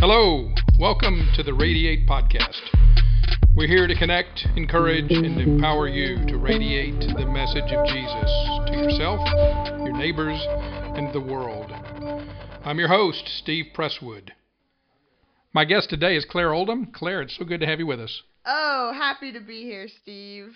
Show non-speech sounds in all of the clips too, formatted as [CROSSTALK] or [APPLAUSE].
Hello, welcome to the Radiate Podcast. We're here to connect, encourage, and empower you to radiate the message of Jesus to yourself, your neighbors, and the world. I'm your host, Steve Presswood. My guest today is Claire Oldham. Claire, it's so good to have you with us. Oh, happy to be here, Steve.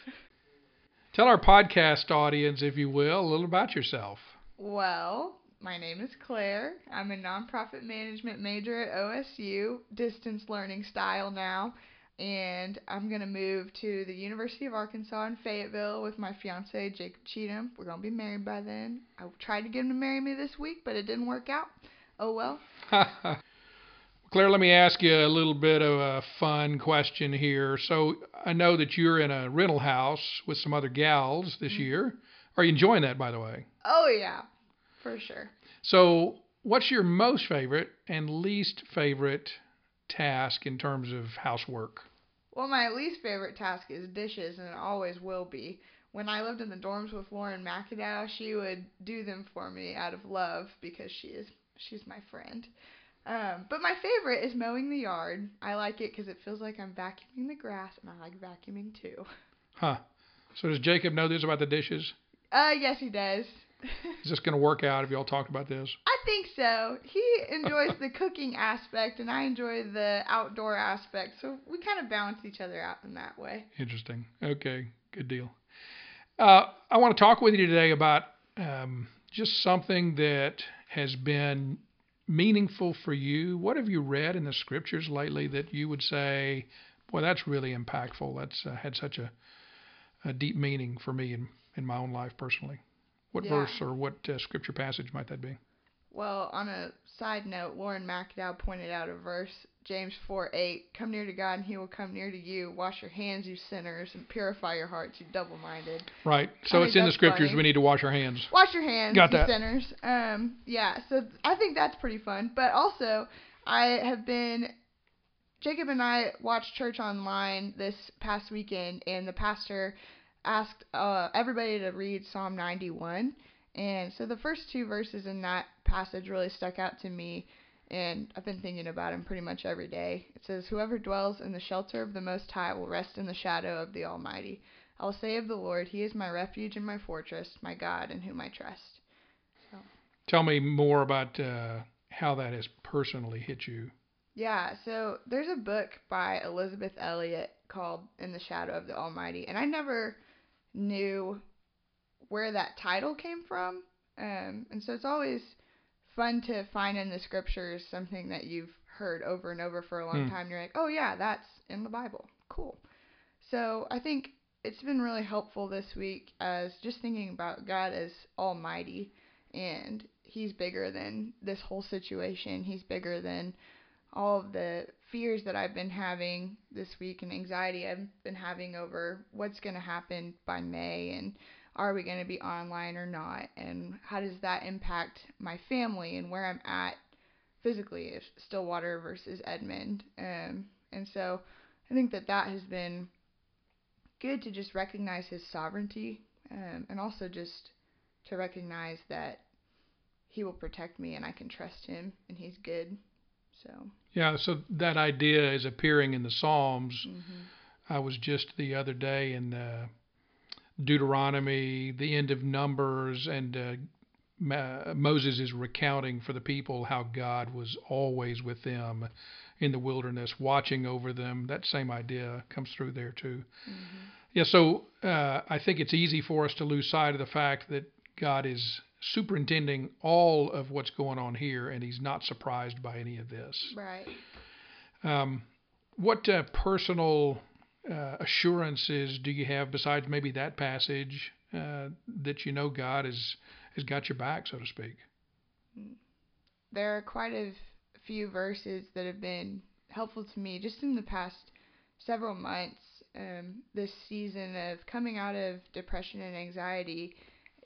Tell our podcast audience, if you will, a little about yourself. Well, my name is Claire. I'm a nonprofit management major at OSU, distance learning style now, and I'm going to move to the University of Arkansas in Fayetteville with my fiance, Jacob Cheatham. We're going to be married by then. I tried to get him to marry me this week, but it didn't work out. Oh well. [LAUGHS] Claire, let me ask you a little bit of a fun question here. So I know that you're in a rental house with some other gals this Mm-hmm. year. Are you enjoying that, by the way? Oh yeah, for sure. So, what's your most favorite and least favorite task in terms of housework? Well, my least favorite task is dishes, and it always will be. When I lived in the dorms with Lauren McAdow, she would do them for me out of love because she is she's my friend. Um, but my favorite is mowing the yard. I like it because it feels like I'm vacuuming the grass, and I like vacuuming too. Huh. So, does Jacob know this about the dishes? Uh, yes, he does. Is this going to work out? Have y'all talked about this? I think so. He enjoys the cooking aspect, and I enjoy the outdoor aspect, so we kind of balance each other out in that way. Interesting. Okay, good deal. Uh, I want to talk with you today about um, just something that has been meaningful for you. What have you read in the scriptures lately that you would say, boy, that's really impactful? That's uh, had such a, a deep meaning for me in, in my own life personally. What Yeah. verse or what uh, scripture passage might that be? Well, on a side note, Lauren McAdow pointed out a verse, James 4 8, Come near to God, and he will come near to you. Wash your hands, you sinners, and purify your hearts, you double minded. Right. So I it's in the scriptures. funny. We need to wash our hands. Wash your hands, Got you that. sinners. Um, yeah, so I think that's pretty fun. But also, I have been. Jacob and I watched church online this past weekend, and the pastor asked uh, everybody to read Psalm 91. And so the first two verses in that passage really stuck out to me, and I've been thinking about them pretty much every day. It says, Whoever dwells in the shelter of the Most High will rest in the shadow of the Almighty. I will say of the Lord, He is my refuge and my fortress, my God in whom I trust. Tell me more about uh, how that has personally hit you. Yeah, so there's a book by Elisabeth Elliot called In the Shadow of the Almighty, and I never knew where that title came from. Um, and so it's always fun to find in the scriptures something that you've heard over and over for a long Hmm. time. You're like, oh, yeah, that's in the Bible. Cool. So I think it's been really helpful this week as just thinking about God as Almighty and He's bigger than this whole situation. He's bigger than all of the fears that I've been having this week and anxiety I've been having over what's going to happen by May and are we going to be online or not and how does that impact my family and where I'm at physically if Stillwater versus Edmond. Um, and so I think that that has been good to just recognize his sovereignty um, and also just to recognize that he will protect me and I can trust him and he's good so Yeah, so that idea is appearing in the Psalms. mhm. I was just the other day in uh, Deuteronomy, the end of Numbers, and uh, Ma- Moses is recounting for the people how God was always with them in the wilderness, watching over them. That same idea comes through there too. Mhm. Yeah, so uh, I think it's easy for us to lose sight of the fact that God is superintending all of what's going on here, and He's not surprised by any of this. Right. Um, what uh, personal uh, assurances do you have besides maybe that passage uh, that you know God has has got your back, so to speak? There are quite a few verses that have been helpful to me just in the past several months. Um, this season of coming out of depression and anxiety,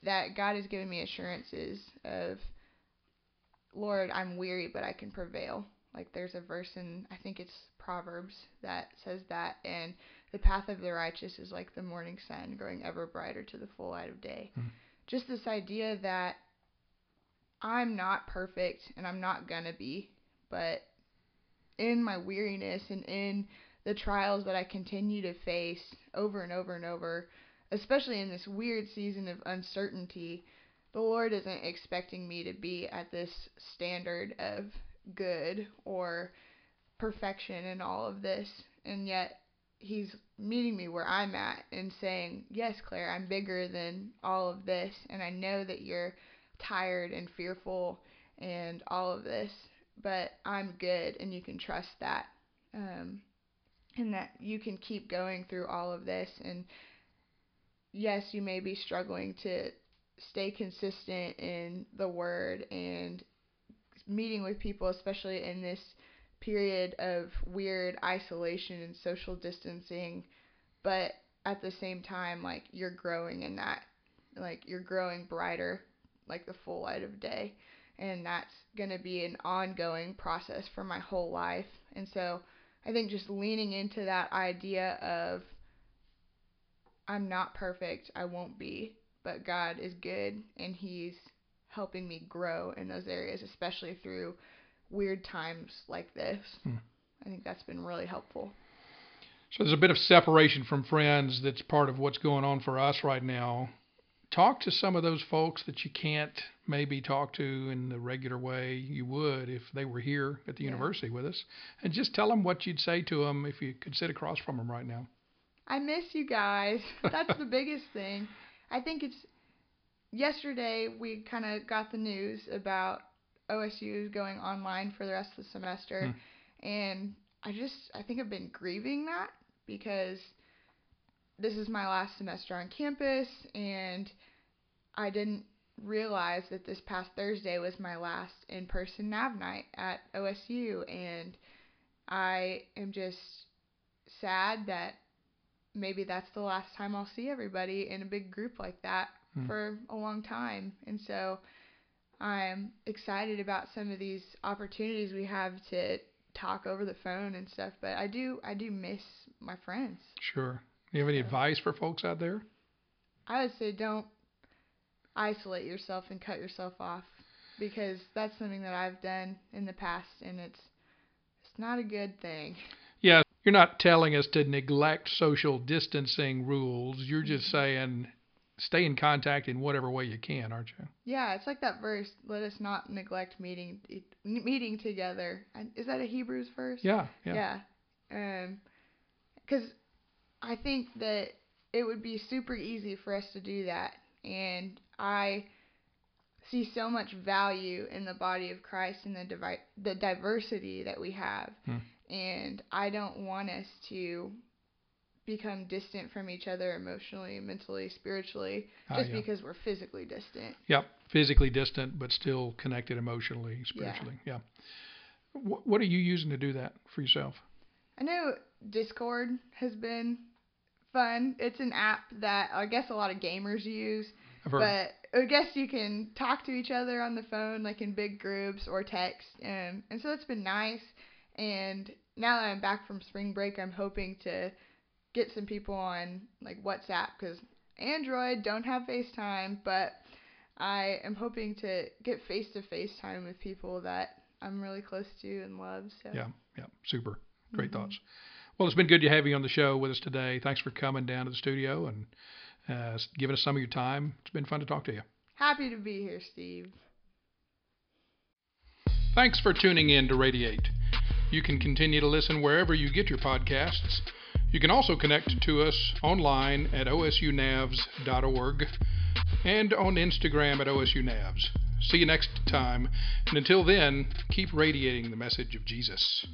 that God has given me assurances of, Lord, I'm weary, but I can prevail. Like there's a verse in, I think it's Proverbs, that says that, and the path of the righteous is like the morning sun, growing ever brighter to the full light of day. Hmm. Just this idea that I'm not perfect and I'm not gonna be, but in my weariness and in the trials that I continue to face over and over and over, especially in this weird season of uncertainty, the Lord isn't expecting me to be at this standard of good or perfection in all of this. And yet, He's meeting me where I'm at and saying, Yes, Claire, I'm bigger than all of this. And I know that you're tired and fearful and all of this, but I'm good and you can trust that. Um, and that you can keep going through all of this. And yes, you may be struggling to stay consistent in the word and meeting with people, especially in this period of weird isolation and social distancing, but at the same time, like you're growing in that, like you're growing brighter, like the full light of day, and that's going to be an ongoing process for my whole life. And so I think just leaning into that idea of I'm not perfect, I won't be, but God is good and He's helping me grow in those areas, especially through weird times like this. Hmm. I think that's been really helpful. So there's a bit of separation from friends that's part of what's going on for us right now. Talk to some of those folks that you can't maybe talk to in the regular way you would if they were here at the yeah. university with us, and just tell them what you'd say to them if you could sit across from them right now. I miss you guys. [LAUGHS] That's the biggest thing. I think it's yesterday we kind of got the news about OSU going online for the rest of the semester, hmm. and I just I think I've been grieving that because this is my last semester on campus and I didn't realize that this past Thursday was my last in-person nav night at OSU and I am just sad that maybe that's the last time I'll see everybody in a big group like that hmm. for a long time. And so I'm excited about some of these opportunities we have to talk over the phone and stuff, but I do I do miss my friends. Sure. Do you have any so, advice for folks out there? I would say don't isolate yourself and cut yourself off because that's something that I've done in the past and it's it's not a good thing. Yeah, you're not telling us to neglect social distancing rules. You're just mm-hmm. saying stay in contact in whatever way you can, aren't you? Yeah, it's like that verse, let us not neglect meeting meeting together. Is that a Hebrews verse? Yeah, yeah. Yeah. Um cuz I think that it would be super easy for us to do that and I see so much value in the body of Christ and the divi- the diversity that we have. Hmm. And I don't want us to become distant from each other emotionally, mentally, spiritually, ah, just uh, yeah. because we're physically distant. Yep, physically distant, but still connected emotionally, spiritually. Yeah. yeah. What, what are you using to do that for yourself? I know Discord has been fun. It's an app that I guess a lot of gamers use. But I guess you can talk to each other on the phone, like in big groups or text, and and so it's been nice. And now that I'm back from spring break, I'm hoping to get some people on like WhatsApp because Android don't have FaceTime, but I am hoping to get face to face time with people that I'm really close to and love. So yeah, yeah, super, great mm-hmm. thoughts. Well, it's been good to have you on the show with us today. Thanks for coming down to the studio and uh, giving us some of your time. It's been fun to talk to you. Happy to be here, Steve. Thanks for tuning in to Radiate. You can continue to listen wherever you get your podcasts. You can also connect to us online at osunavs.org and on Instagram at osunavs. See you next time, and until then, keep radiating the message of Jesus.